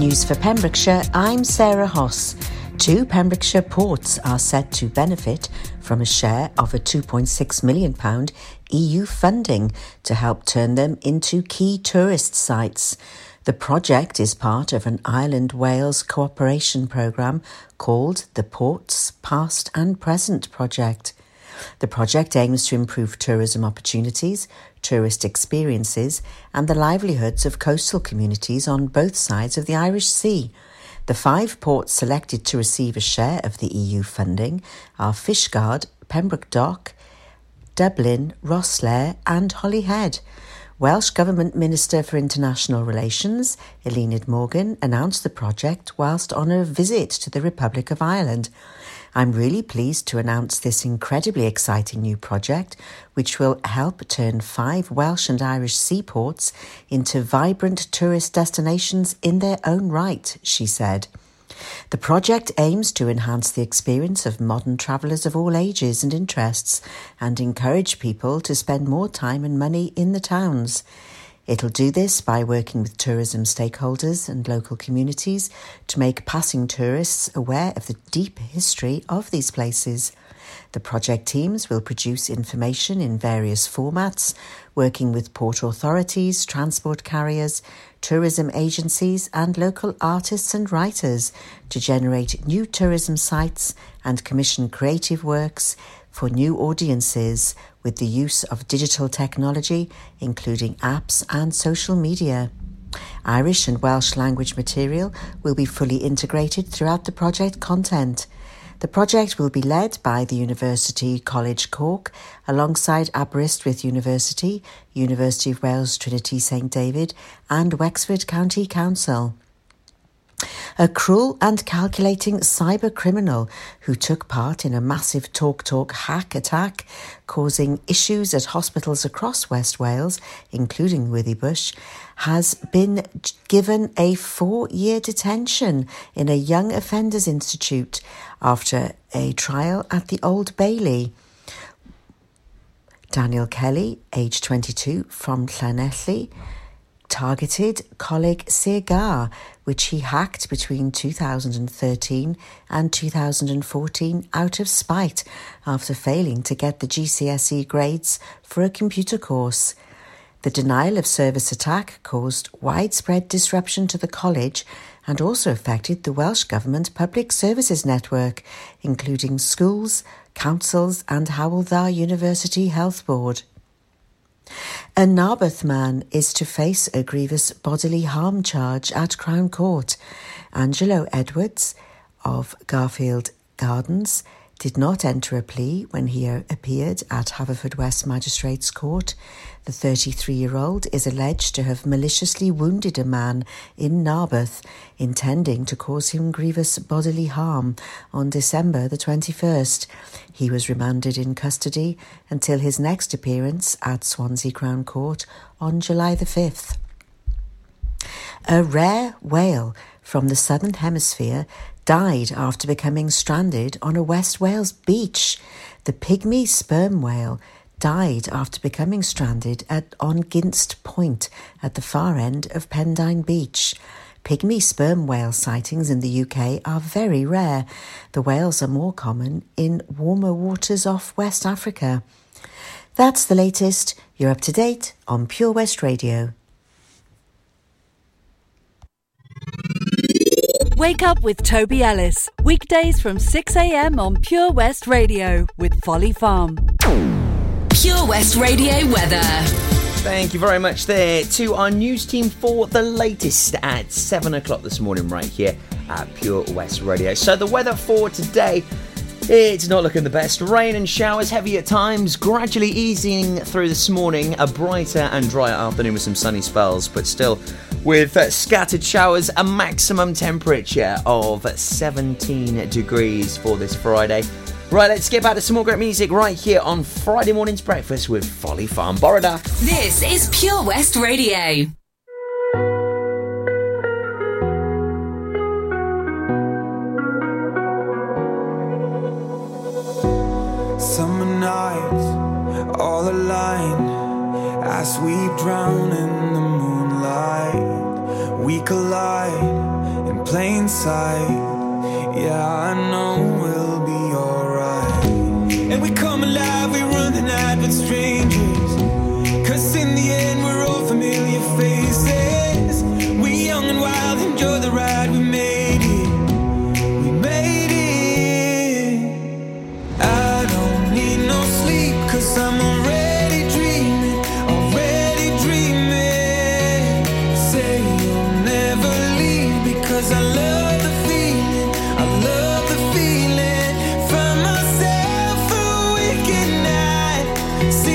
news for Pembrokeshire, I'm Sarah Hoss. Two Pembrokeshire ports are set to benefit from a share of a £2.6 million EU funding to help turn them into key tourist sites. The project is part of an Ireland Wales cooperation programme called the Ports Past and Present Project. The project aims to improve tourism opportunities, tourist experiences, and the livelihoods of coastal communities on both sides of the Irish Sea. The five ports selected to receive a share of the EU funding are Fishguard, Pembroke Dock, Dublin, Rosslare, and Holyhead. Welsh Government Minister for International Relations, Eluned Morgan, announced the project whilst on a visit to the Republic of Ireland. I'm really pleased to announce this incredibly exciting new project, which will help turn five Welsh and Irish seaports into vibrant tourist destinations in their own right, she said. The project aims to enhance the experience of modern travellers of all ages and interests and encourage people to spend more time and money in the towns. It'll do this by working with tourism stakeholders and local communities to make passing tourists aware of the deep history of these places. The project teams will produce information in various formats, working with port authorities, transport carriers, tourism agencies, and local artists and writers to generate new tourism sites and commission creative works for new audiences with the use of digital technology, including apps and social media. Irish and Welsh language material will be fully integrated throughout the project content. The project will be led by the University College Cork alongside Aberystwyth University, University of Wales Trinity St David, and Wexford County Council. A cruel and calculating cyber criminal who took part in a massive Talk Talk hack attack, causing issues at hospitals across West Wales, including Withybush, has been given a four year detention in a Young Offenders Institute after a trial at the Old Bailey. Daniel Kelly, age 22, from Llanelli, targeted Coleg Sir which he hacked between 2013 and 2014 out of spite after failing to get the GCSE grades for a computer course. The denial of service attack caused widespread disruption to the college and also affected the Welsh Government Public Services Network, including schools, councils, and Hywel University Health Board. A Narberth man is to face a grievous bodily harm charge at Crown Court. Angelo Edwards of Garfield Gardens did not enter a plea when he appeared at Haverfordwest Magistrates Court. The 33 year old is alleged to have maliciously wounded a man in Narberth, intending to cause him grievous bodily harm on December the 21st. He was remanded in custody until his next appearance at Swansea Crown Court on July the 5th. A rare whale from the Southern Hemisphere died after becoming stranded on a West Wales beach. The pygmy sperm whale died after becoming stranded at, on Ginst Point at the far end of Pendine Beach. Pygmy sperm whale sightings in the UK are very rare. The whales are more common in warmer waters off West Africa. That's the latest. You're up to date on Pure West Radio. Wake up with Toby Ellis. Weekdays from 6am on Pure West Radio with Folly Farm. Pure West Radio weather. Thank you very much there to our news team for the latest at 7 o'clock this morning, right here at Pure West Radio. So, the weather for today. It's not looking the best. Rain and showers heavy at times, gradually easing through this morning. A brighter and drier afternoon with some sunny spells, but still with uh, scattered showers, a maximum temperature of 17 degrees for this Friday. Right, let's get back to some more great music right here on Friday morning's breakfast with Folly Farm Borada. This is Pure West Radio. Summer nights, all aligned, as we drown in the moonlight, we collide in plain sight. Yeah, I know we come alive, we run the night with strings. Sing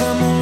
amor.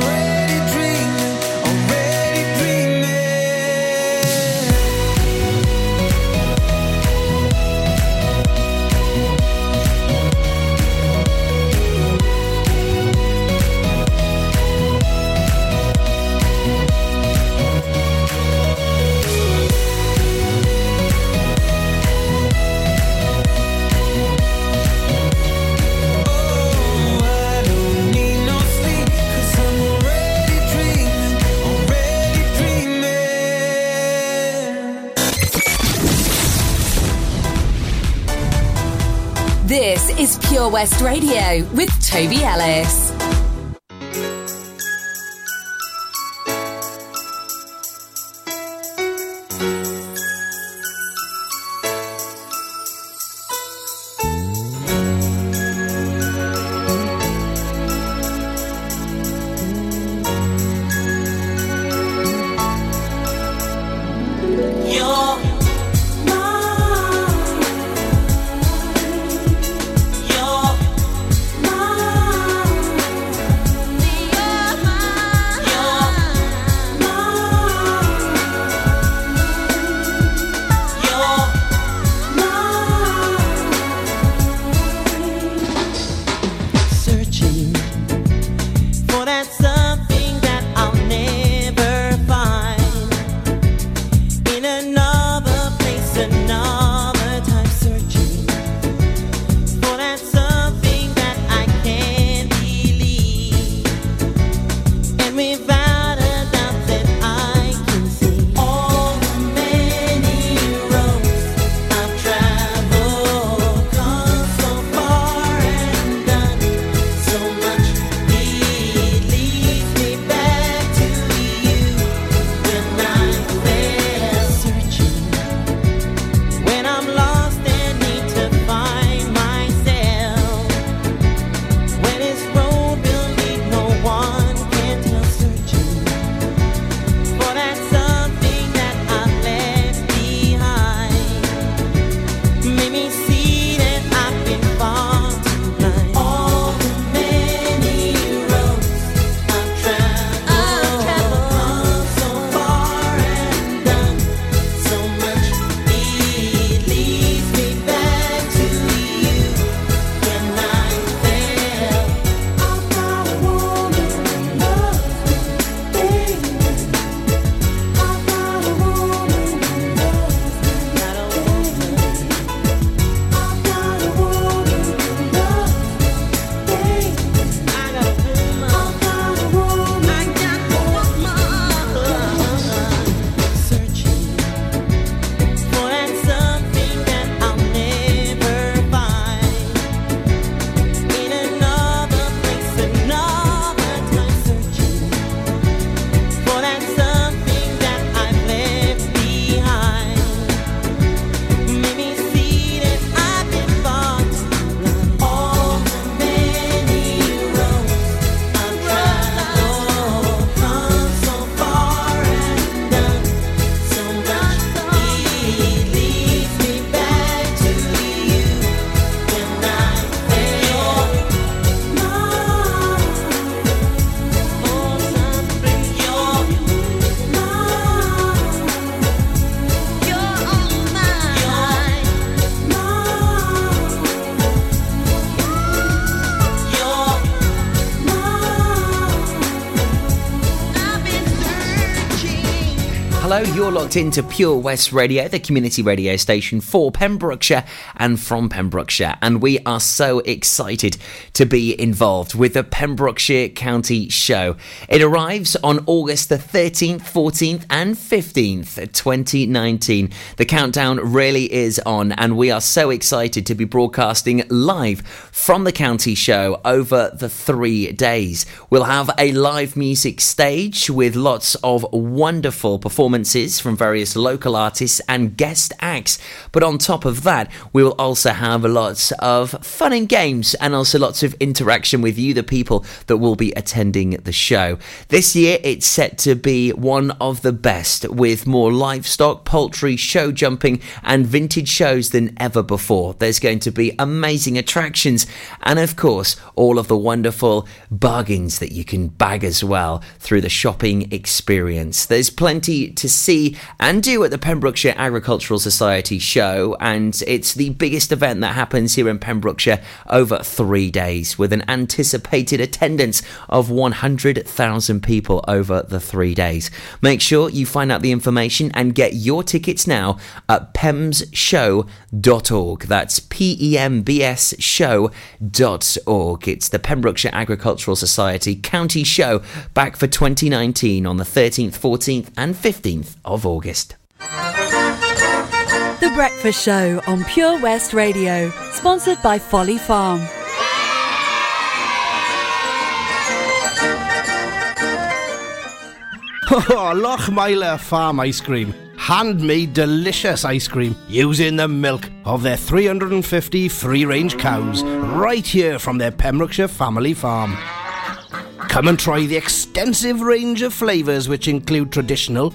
Pure West Radio with Toby Ellis. You're locked into Pure West Radio, the community radio station for Pembrokeshire and from Pembrokeshire. And we are so excited to be involved with the Pembrokeshire County Show. It arrives on August the 13th, 14th, and 15th, 2019. The countdown really is on, and we are so excited to be broadcasting live from the county show over the three days. We'll have a live music stage with lots of wonderful performances from various local artists and guest acts. But on top of that, we will also have lots of fun and games and also lots of interaction with you, the people that will be attending the show. This year, it's set to be one of the best with more livestock, poultry, show jumping, and vintage shows than ever before. There's going to be amazing attractions and, of course, all of the wonderful bargains that you can bag as well through the shopping experience. There's plenty to see and do at the Pembrokeshire Agricultural Society show, and it's the biggest event that happens here in Pembrokeshire over three days with an anticipated attendance of 100,000 people over the three days. Make sure you find out the information and get your tickets now at pembsshow.org. That's P E M B S show.org. It's the Pembrokeshire Agricultural Society County Show back for 2019 on the 13th, 14th, and 15th of August. The Breakfast Show on Pure West Radio, sponsored by Folly Farm. Oh, Lochmeyler Farm Ice Cream. Handmade delicious ice cream using the milk of their 350 free range cows right here from their Pembrokeshire family farm. Come and try the extensive range of flavours which include traditional,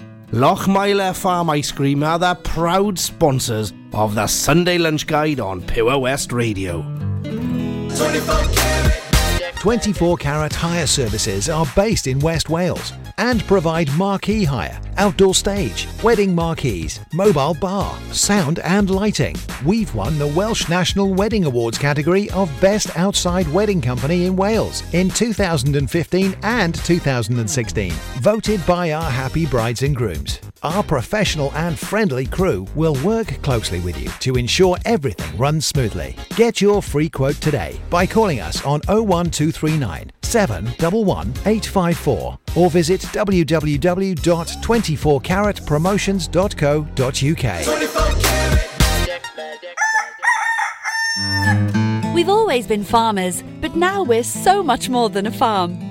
Lochmeyler Farm Ice Cream are the proud sponsors of the Sunday Lunch Guide on Pure West Radio. 24 Carat Hire Services are based in West Wales and provide marquee hire, outdoor stage, wedding marquees, mobile bar, sound and lighting. We've won the Welsh National Wedding Awards category of Best Outside Wedding Company in Wales in 2015 and 2016, voted by our happy brides and grooms. Our professional and friendly crew will work closely with you to ensure everything runs smoothly. Get your free quote today by calling us on 01239 711 854 or visit www.24caratpromotions.co.uk. We've always been farmers, but now we're so much more than a farm.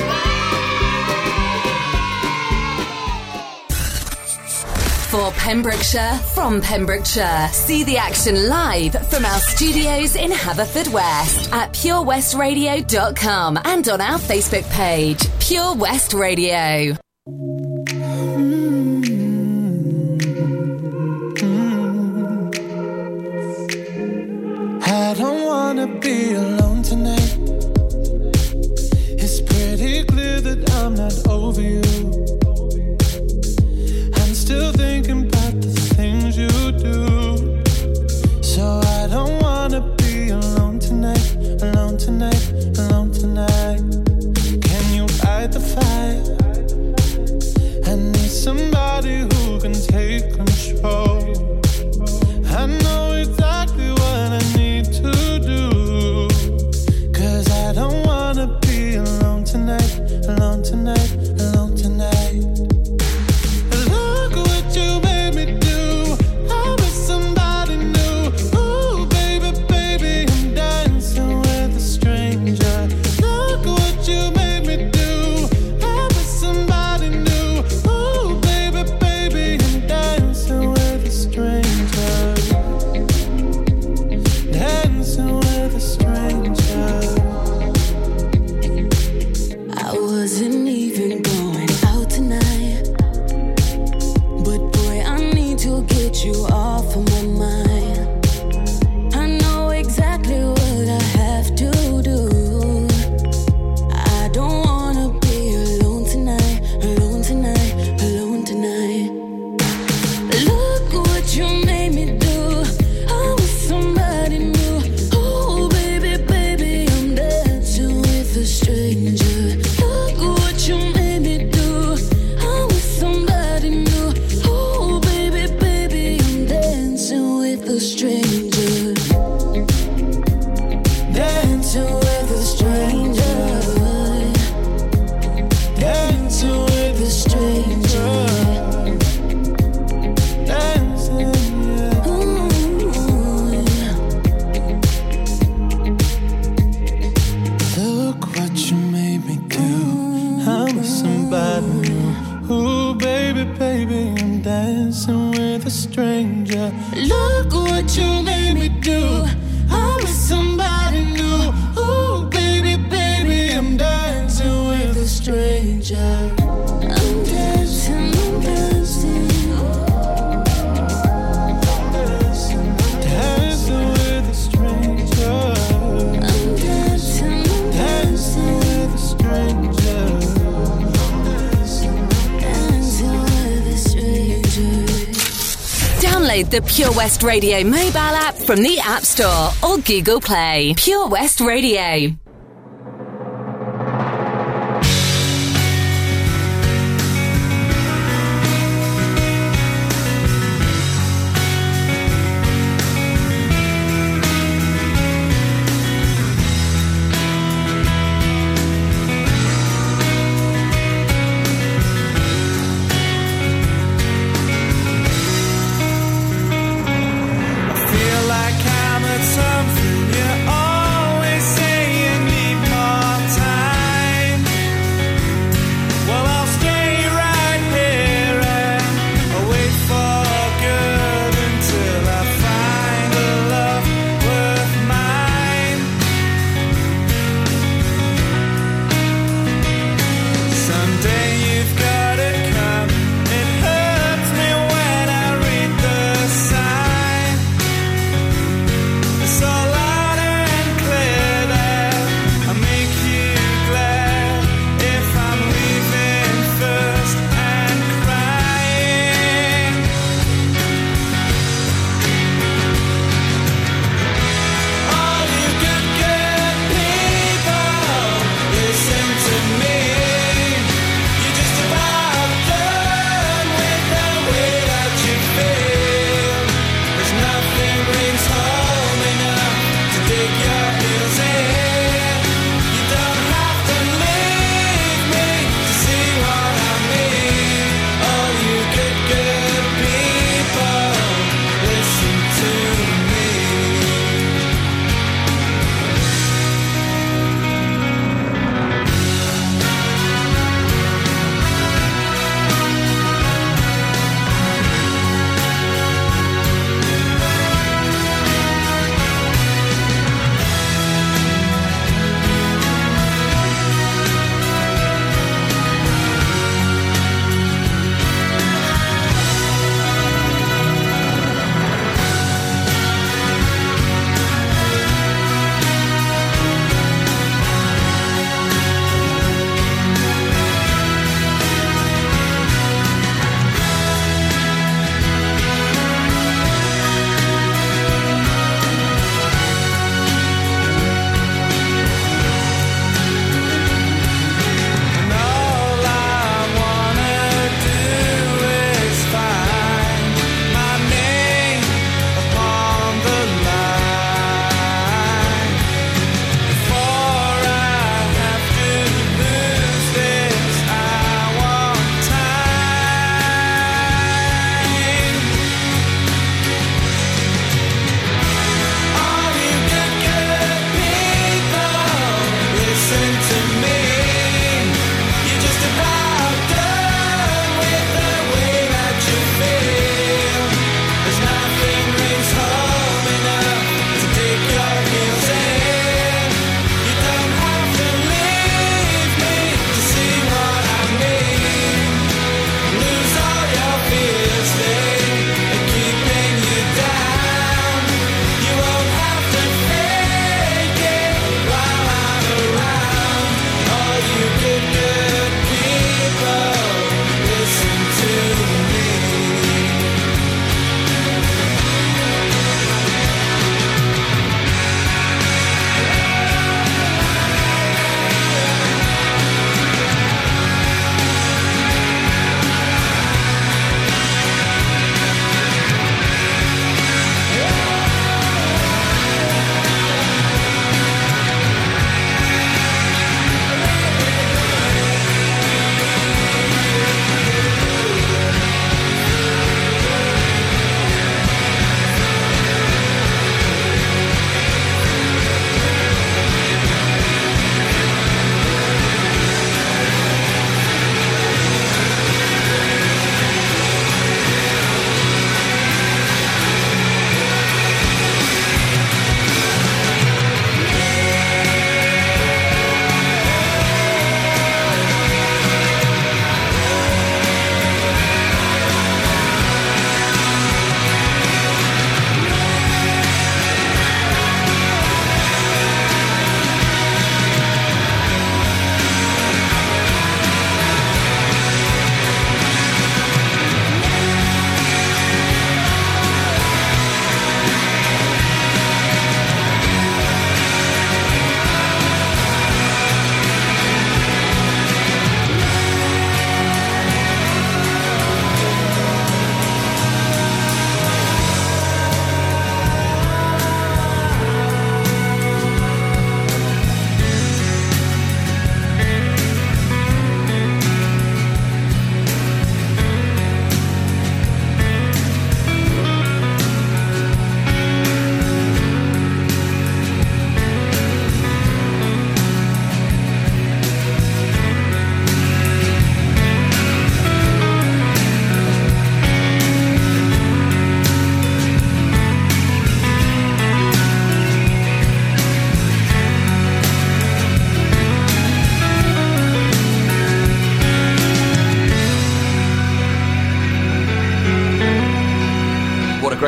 For Pembrokeshire, from Pembrokeshire. See the action live from our studios in Haverfordwest at purewestradio.com and on our Facebook page, Pure West Radio. I don't wanna be alone tonight. It's pretty clear that I'm not over you. Still thinking Pure West Radio mobile app from the App Store or Google Play. Pure West Radio.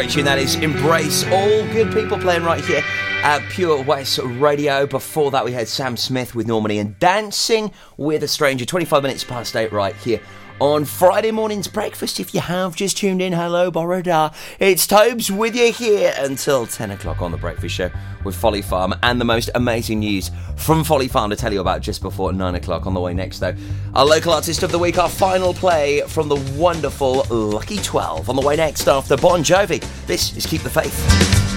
great tune that is Embrace. All good people playing right here at Pure West Radio. Before that, we had Sam Smith with Normani and Dancing with a Stranger. 25 minutes past eight right here on Friday morning's breakfast. If you have just tuned in, hello, Boroda. It's Tobes with you here until 10 o'clock on The Breakfast Show with Folly Farm and the most amazing news from Folly Farm to tell you about just before 9 o'clock. On the way next, though, our local artist of the week, our final play from the wonderful Lucky 12. On the way next, after Bon Jovi, this is Keep the Faith.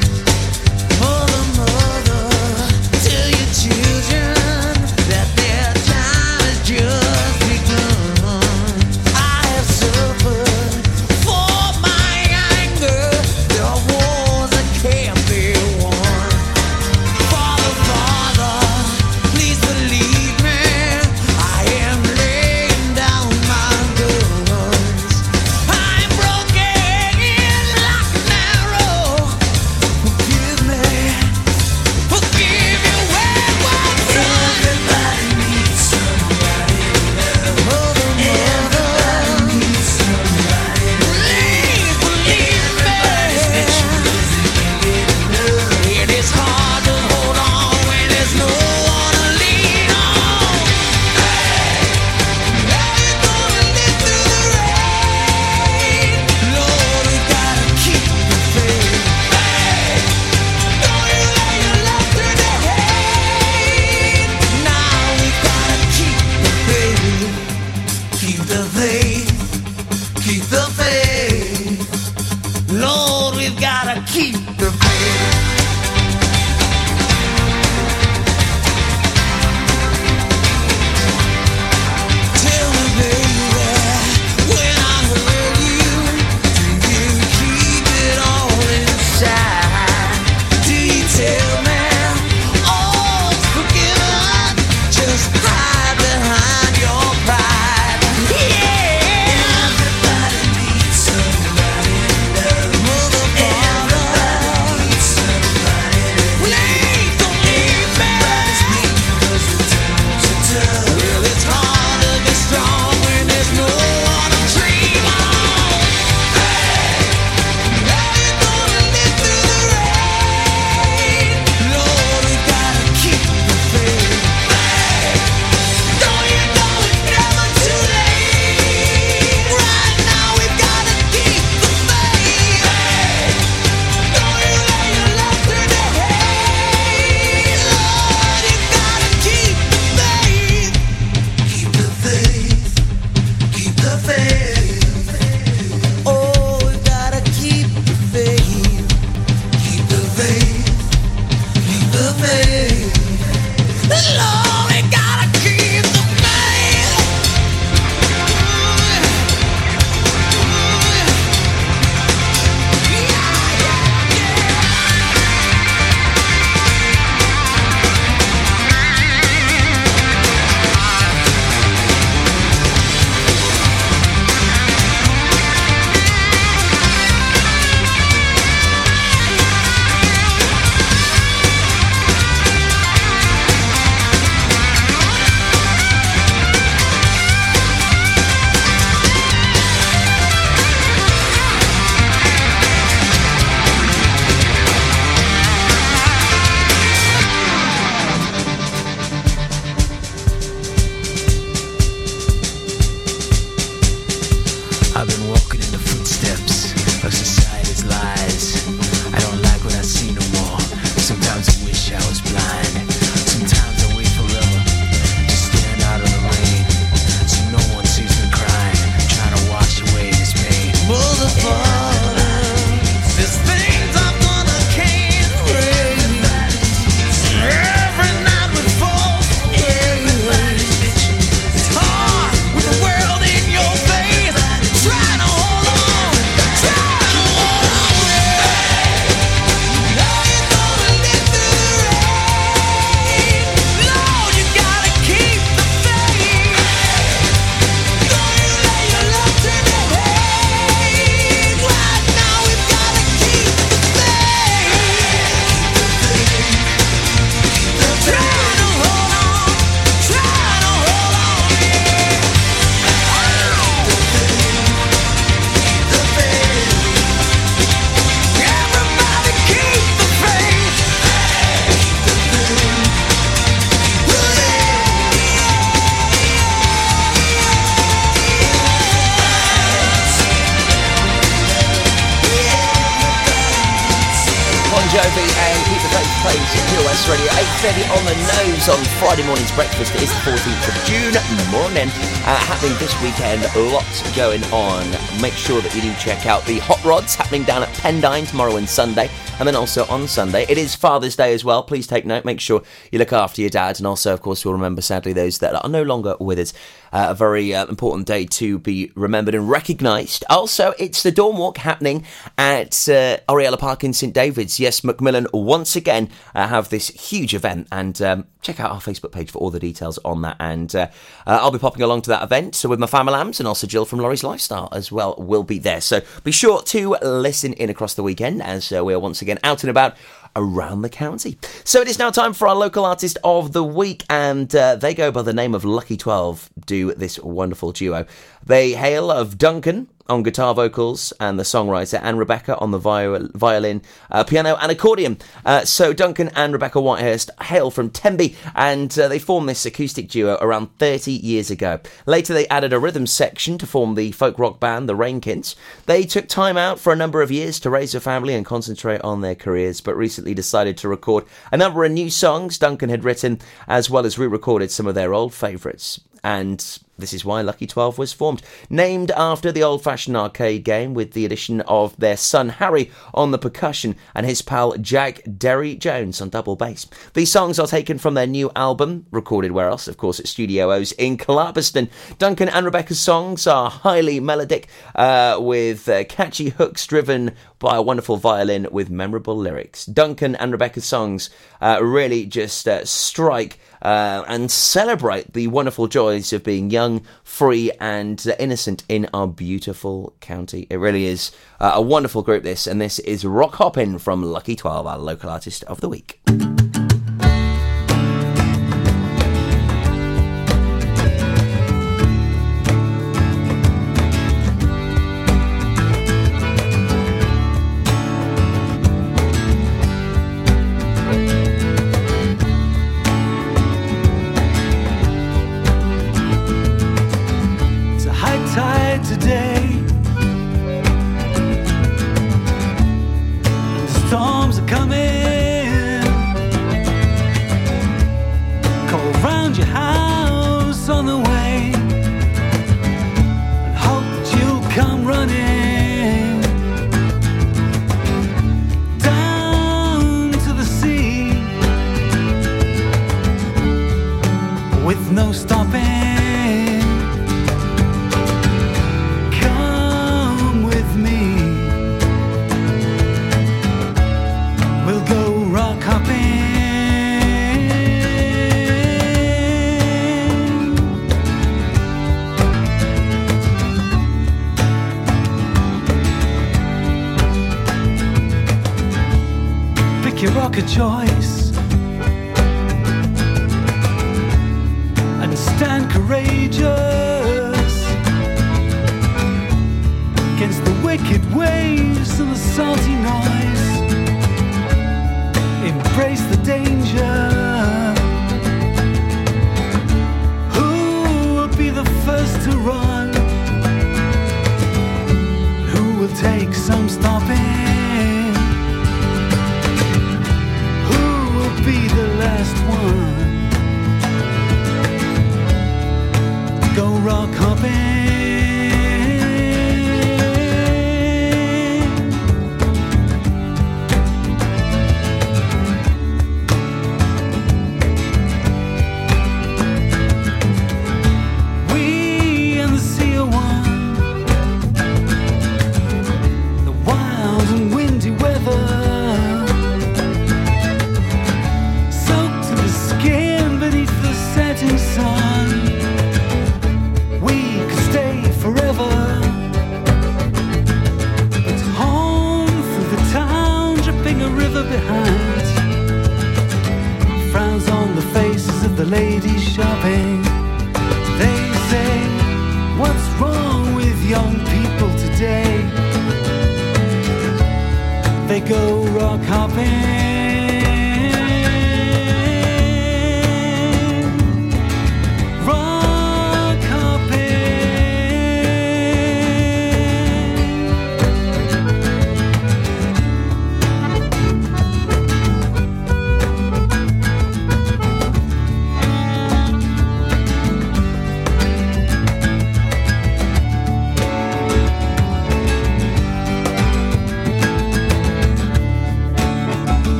June morning. Uh, happening this weekend, lots going on. Make sure that you do check out the Hot Rods happening down at Pendine tomorrow and Sunday. And then also on Sunday, it is Father's Day as well. Please take note. Make sure you look after your dads. And also, of course, we'll remember, sadly, those that are no longer with us. Uh, a very uh, important day to be remembered and recognised. Also, it's the Dawn Walk happening at uh, Oriel y Parc in St David's. Yes, Macmillan once again have this huge event. And um, check out our Facebook page for all the details on that. And I'll be popping along to that event. So with my family lambs and also Jill from Laurie's Lifestyle as well will be there. So be sure to listen in across the weekend as we are once again out and about around the county. So it is now time for our local artist of the week, and uh, they go by the name of Lucky 12, do this wonderful duo. They hail of Duncan on guitar vocals and the songwriter, and Rebecca on the viol- violin, uh, piano, and accordion. Uh, so Duncan and Rebecca Whitehurst hail from Tenby, and uh, they formed this acoustic duo around 30 years ago. Later, they added a rhythm section to form the folk rock band, the Rainkins. They took time out for a number of years to raise a family and concentrate on their careers, but recently decided to record a number of new songs Duncan had written, as well as re-recorded some of their old favourites. And this is why Lucky 12 was formed. Named after the old fashioned arcade game, with the addition of their son Harry on the percussion and his pal Jack Derry Jones on double bass. These songs are taken from their new album, recorded where else? Of course, at Studio O's in Clarbeston. Duncan and Rebecca's songs are highly melodic, uh, with uh, catchy hooks driven by a wonderful violin with memorable lyrics. Duncan and Rebecca's songs uh, really just uh, strike uh, and celebrate the wonderful joys of being young, free, and innocent in our beautiful county. It really is uh, a wonderful group, this, and this is Rock Hoppin' from Lucky 12, our local artist of the week.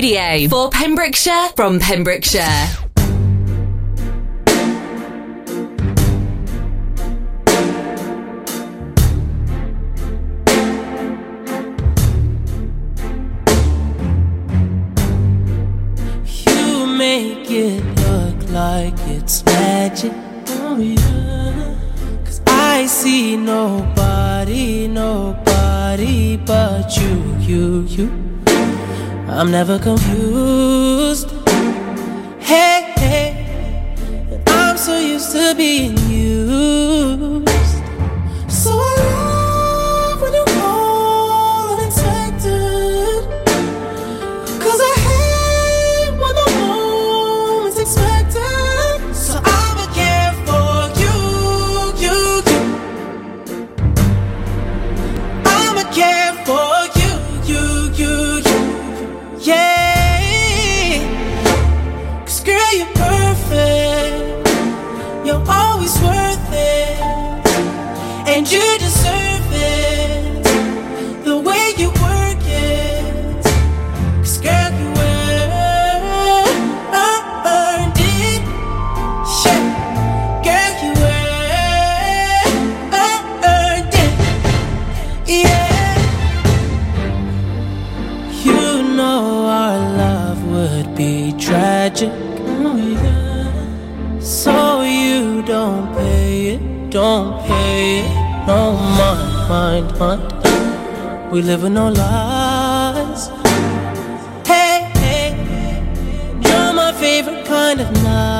Radio for Pembrokeshire from Pembrokeshire. You make it look like it's magic. Oh, yeah. Cause I see nobody, nobody but you, you, you. I'm never confused. Hey, hey. I'm so used to being used. Mind, mind. We live with no lies. Hey, hey, you're my favorite kind of night.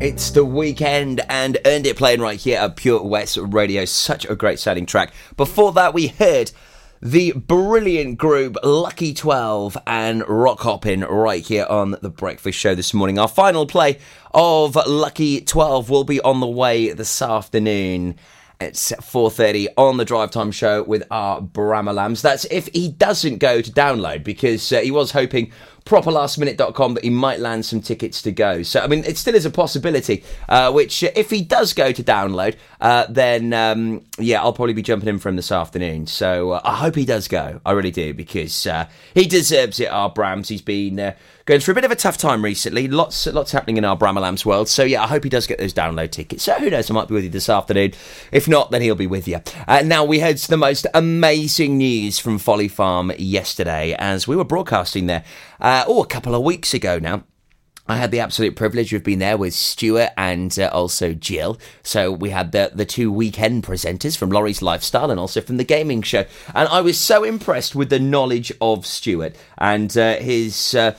It's the Weeknd and earned it playing right here at Pure West Radio. Such a great sounding track. Before that, we heard the brilliant group Lucky 12 and Rock Hoppin' right here on The Breakfast Show this morning. Our final play of Lucky 12 will be on the way this afternoon. It's 4.30 on the Drive Time Show with our Brahma Lambs. That's if he doesn't go to download because uh, he was hoping properlastminute.com that he might land some tickets to go. So, I mean, it still is a possibility, uh, which, uh, if he does go to download, uh, then, um, yeah, I'll probably be jumping in for him this afternoon. So, uh, I hope he does go. I really do, because uh, he deserves it, our Brams. He's been uh, going through a bit of a tough time recently. Lots, lots happening in our Bramalam's world. So, yeah, I hope he does get those download tickets. So, who knows? I might be with you this afternoon. If not, then he'll be with you. Now, we heard the most amazing news from Folly Farm yesterday as we were broadcasting there, uh, oh, a couple of weeks ago now. I had the absolute privilege of being there with Stuart and uh, also Jill. So we had the the two weekend presenters from Laurie's Lifestyle and also from the gaming show. And I was so impressed with the knowledge of Stuart and uh, his. Uh,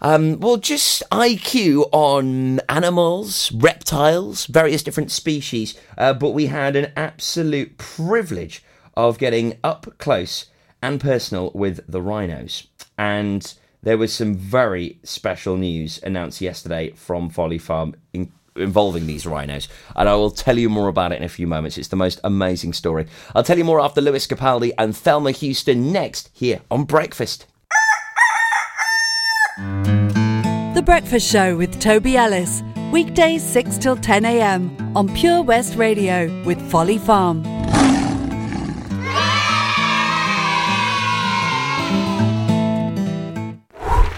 um, well, just IQ on animals, reptiles, various different species. Uh, but we had an absolute privilege of getting up close and personal with the rhinos. And there was some very special news announced yesterday from Folly Farm in, involving these rhinos. And I will tell you more about it in a few moments. It's the most amazing story. I'll tell you more after Lewis Capaldi and Thelma Houston next here on Breakfast. The Breakfast Show with Toby Ellis. Weekdays 6 till 10 a.m. on Pure West Radio with Folly Farm.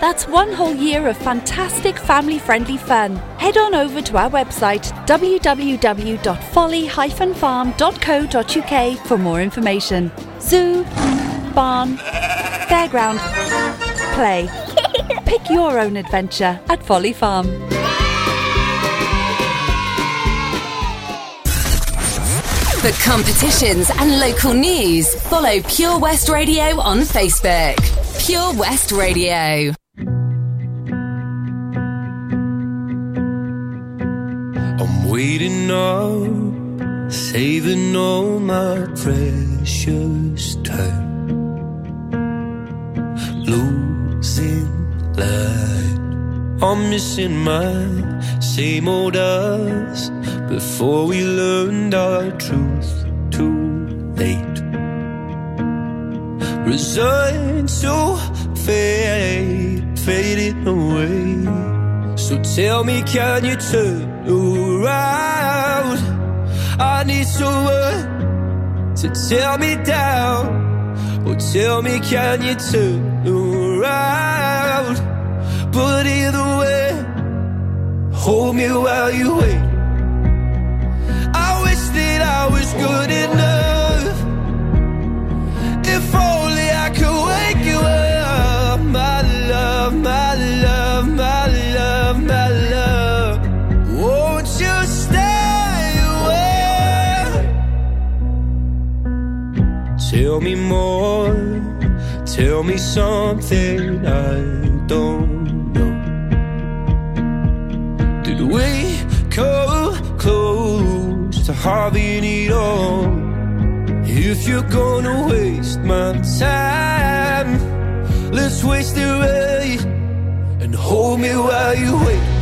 That's one whole year of fantastic family friendly fun. Head on over to our website www.folly-farm.co.uk for more information. Zoo, barn, fairground, play. Pick your own adventure at Folly Farm. For competitions and local news, follow Pure West Radio on Facebook. Pure West Radio. Waiting up, saving all my precious time. Losing light, I'm missing my same old us before we learned our truth too late. Resigned to fade, fading away. So tell me, can you turn around? I need someone to tear me down. Oh, tell me, can you turn around? But either way, hold me while you wait. I wish that I was good enough. If only I could wake you up, my love, my Tell me something I don't know. Did we come close to having it all? If you're gonna waste my time, let's waste it right and hold me while you wait.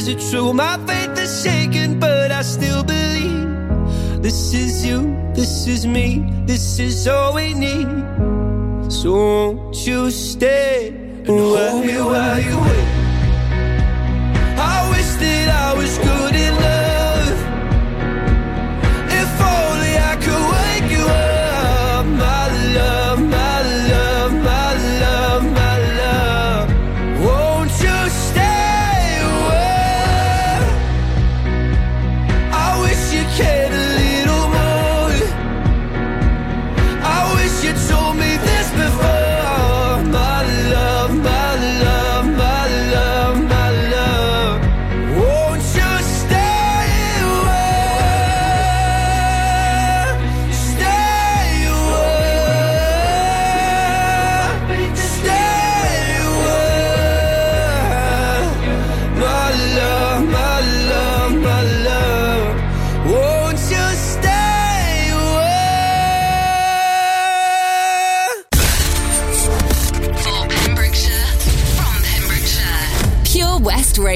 is it true? My faith is shaken, but I still believe. This is you, this is me, this is all we need. So won't you stay and hold me while you wait?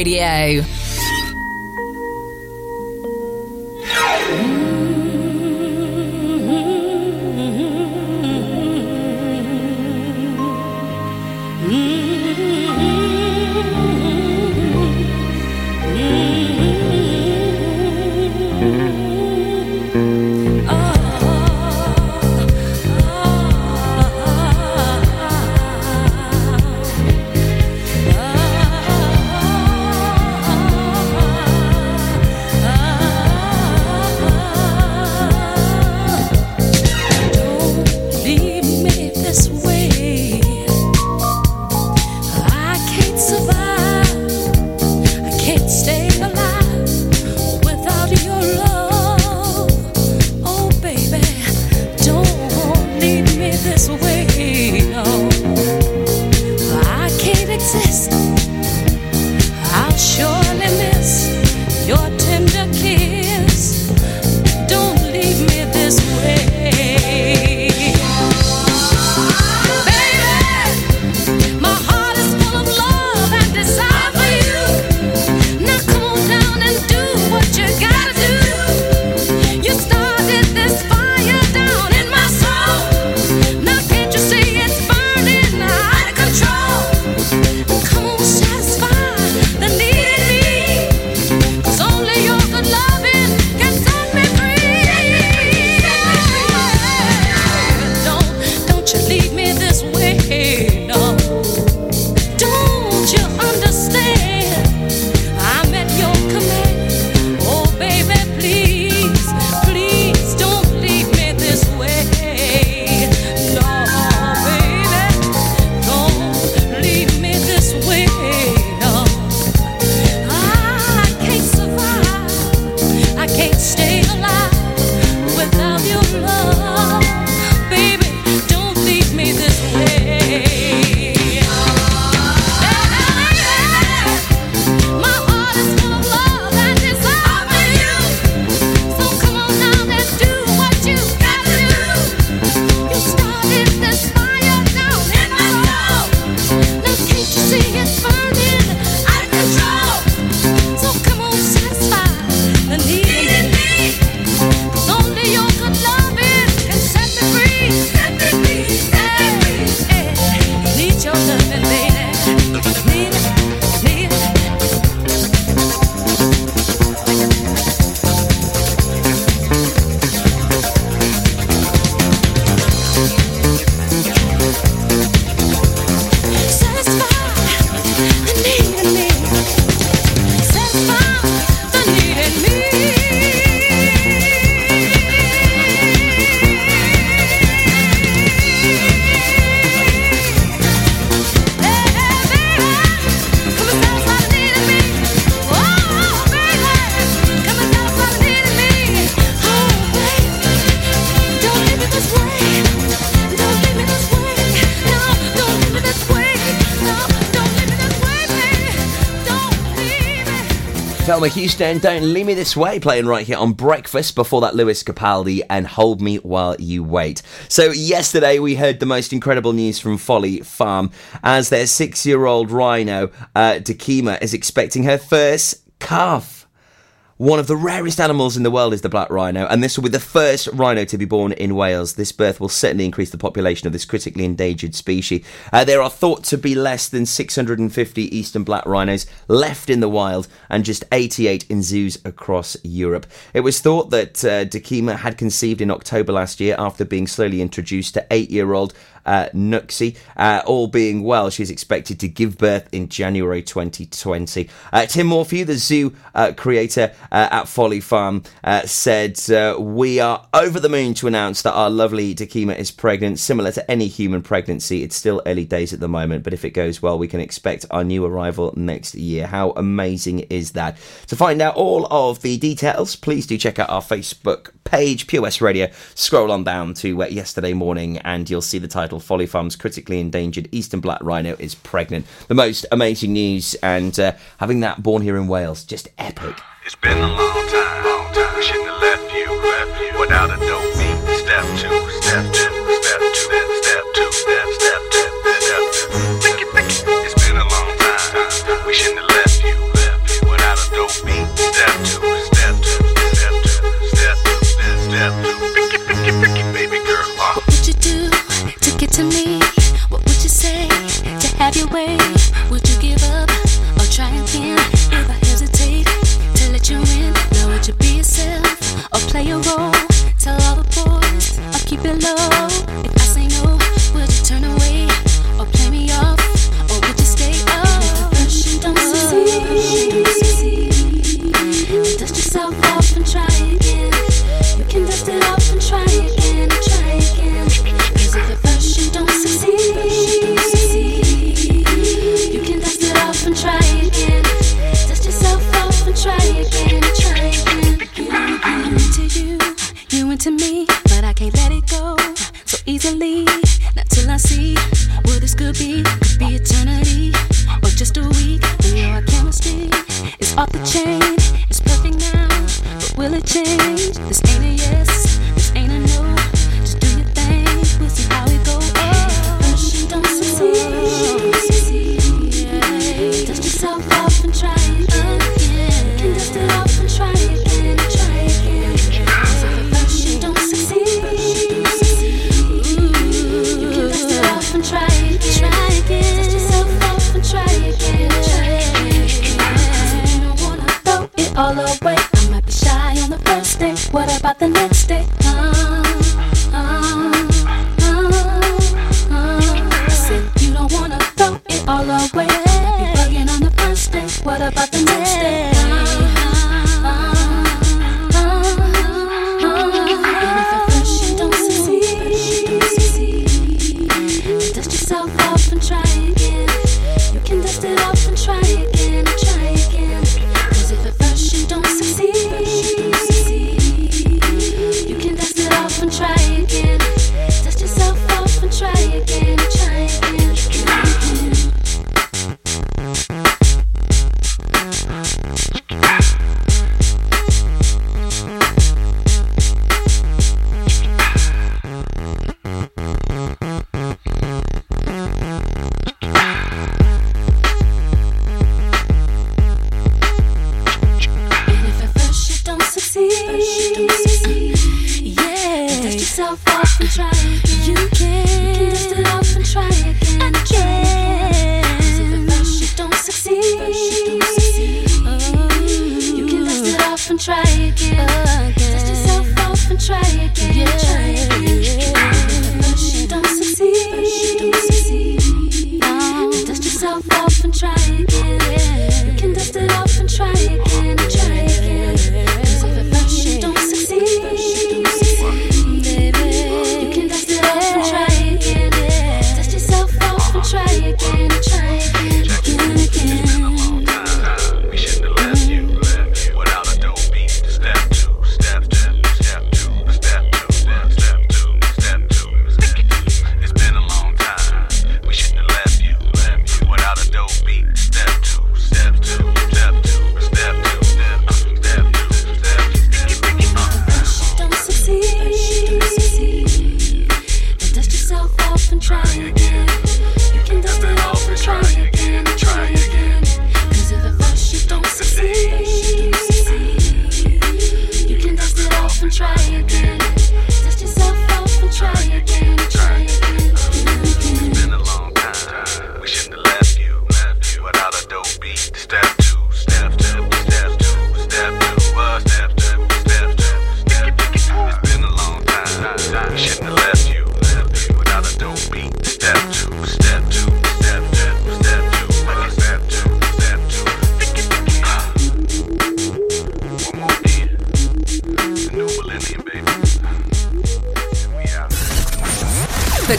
Radio. Thelma Houston, Don't Leave Me This Way, playing right here on Breakfast. Before that, Lewis Capaldi and Hold Me While You Wait. So, yesterday we heard the most incredible news from Folly Farm as their six year old rhino, uh, Dakima, is expecting her first calf. One of the rarest animals in the world is the black rhino, and this will be the first rhino to be born in Wales. This birth will certainly increase the population of this critically endangered species. Uh, there are thought to be less than 650 eastern black rhinos left in the wild, and just 88 in zoos across Europe. It was thought that uh, Dakima had conceived in October last year after being slowly introduced to eight-year-old uh, Nuxie. Uh, all being well, she's expected to give birth in January 2020. Uh, Tim Morphew, the zoo uh, creator uh, at Folly Farm, uh, said, uh, We are over the moon to announce that our lovely Dakima is pregnant. Similar to any human pregnancy, it's still early days at the moment, but if it goes well, we can expect our new arrival next year. How amazing is that? To find out all of the details, please do check out our Facebook page, West Radio. Scroll on down to uh, yesterday morning, and you'll see the title Folly Farm's critically endangered eastern black rhino is pregnant. The most amazing news, and uh, having that born here in Wales, just epic. It's been a long time, long time. We shouldn't have left you, left you without a dope beat. Step two, step two, step two, step two, step, step two, step two. Pick it, pick it. It's been a long time. We shouldn't have left you, without a dope beat. Step two, step two, step two, step two, step, step two. It, it, it, baby girl. Uh. What would you do to get to me? Or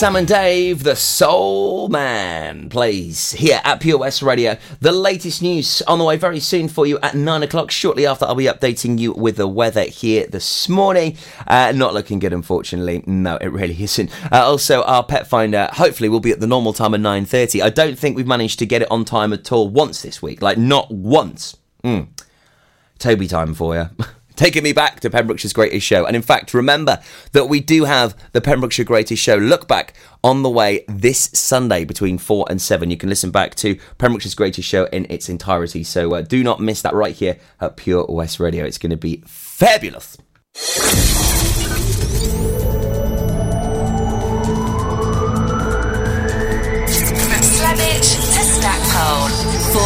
Sam and Dave, the Soul Man, plays here at Pure West Radio. The latest news on the way very soon for you at nine o'clock. Shortly after, I'll be updating you with the weather here this morning. Uh, not looking good, unfortunately. No, it really isn't. Uh, also, our pet finder hopefully will be at the normal time of nine thirty. I don't think we've managed to get it on time at all once this week. Like not once. Mm. Toby time for you. Taking me back to Pembrokeshire's Greatest Show. And in fact, remember that we do have the Pembrokeshire Greatest Show look back on the way this Sunday between 4 and 7. You can listen back to Pembrokeshire's Greatest Show in its entirety. So uh, do not miss that right here at Pure West Radio. It's going to be fabulous.